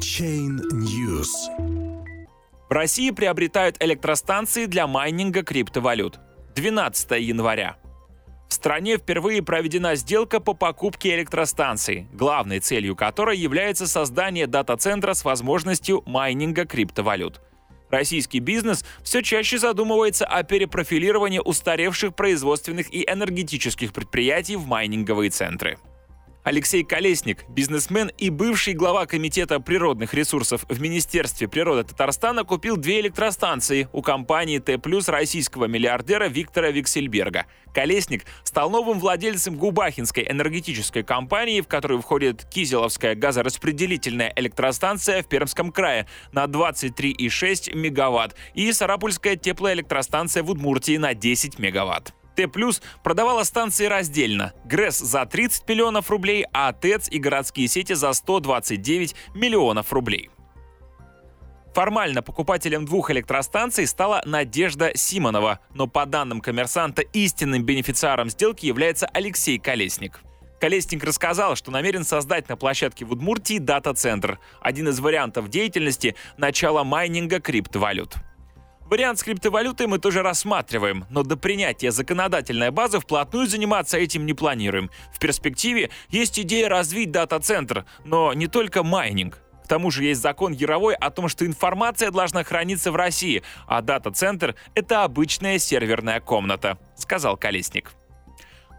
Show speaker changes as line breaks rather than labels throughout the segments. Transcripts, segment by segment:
Chain News.
В России приобретают электростанции для майнинга криптовалют. 12 января. В стране впервые проведена сделка по покупке электростанций, главной целью которой является создание дата-центра с возможностью майнинга криптовалют. Российский бизнес все чаще задумывается о перепрофилировании устаревших производственных и энергетических предприятий в майнинговые центры. Алексей Колесник, бизнесмен и бывший глава Комитета природных ресурсов в Министерстве природы Татарстана, купил две электростанции у компании Т+, российского миллиардера Виктора Виксельберга. Колесник стал новым владельцем Губахинской энергетической компании, в которую входит Кизеловская газораспределительная электростанция в Пермском крае на 23,6 мегаватт и Сарапульская теплоэлектростанция в Удмуртии на 10 мегаватт. Т+, продавала станции раздельно. ГРЭС за 30 миллионов рублей, а ТЭЦ и городские сети за 129 миллионов рублей. Формально покупателем двух электростанций стала Надежда Симонова, но по данным коммерсанта истинным бенефициаром сделки является Алексей Колесник. Колесник рассказал, что намерен создать на площадке в Удмуртии дата-центр. Один из вариантов деятельности – начало майнинга криптовалют. Вариант с криптовалютой мы тоже рассматриваем, но до принятия законодательной базы вплотную заниматься этим не планируем. В перспективе есть идея развить дата-центр, но не только майнинг. К тому же есть закон Яровой о том, что информация должна храниться в России, а дата-центр — это обычная серверная комната, сказал Колесник.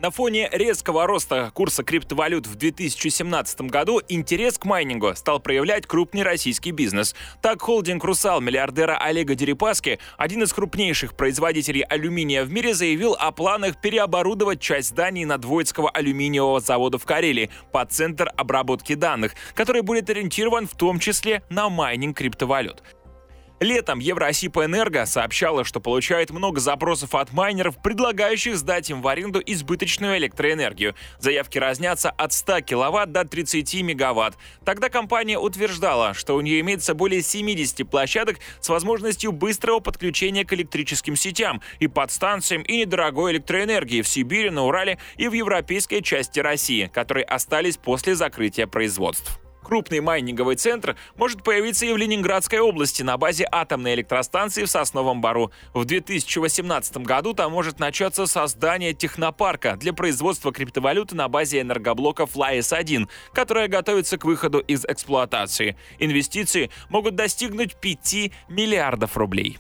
На фоне резкого роста курса криптовалют в 2017 году интерес к майнингу стал проявлять крупный российский бизнес. Так, холдинг «Русал» миллиардера Олега Дерипаски, один из крупнейших производителей алюминия в мире, заявил о планах переоборудовать часть зданий Надвоицкого алюминиевого завода в Карелии под центр обработки данных, который будет ориентирован в том числе на майнинг криптовалют. Летом Евросибэнерго сообщала, что получает много запросов от майнеров, предлагающих сдать им в аренду избыточную электроэнергию. Заявки разнятся от 100 киловатт до 30 мегаватт. Тогда компания утверждала, что у нее имеется более 70 площадок с возможностью быстрого подключения к электрическим сетям и подстанциям и недорогой электроэнергии в Сибири, на Урале и в европейской части России, которые остались после закрытия производств. Крупный майнинговый центр может появиться и в Ленинградской области на базе атомной электростанции в Сосновом Бару. В 2018 году там может начаться создание технопарка для производства криптовалюты на базе энергоблока Flyes-1, которая готовится к выходу из эксплуатации. Инвестиции могут достигнуть 5 миллиардов рублей.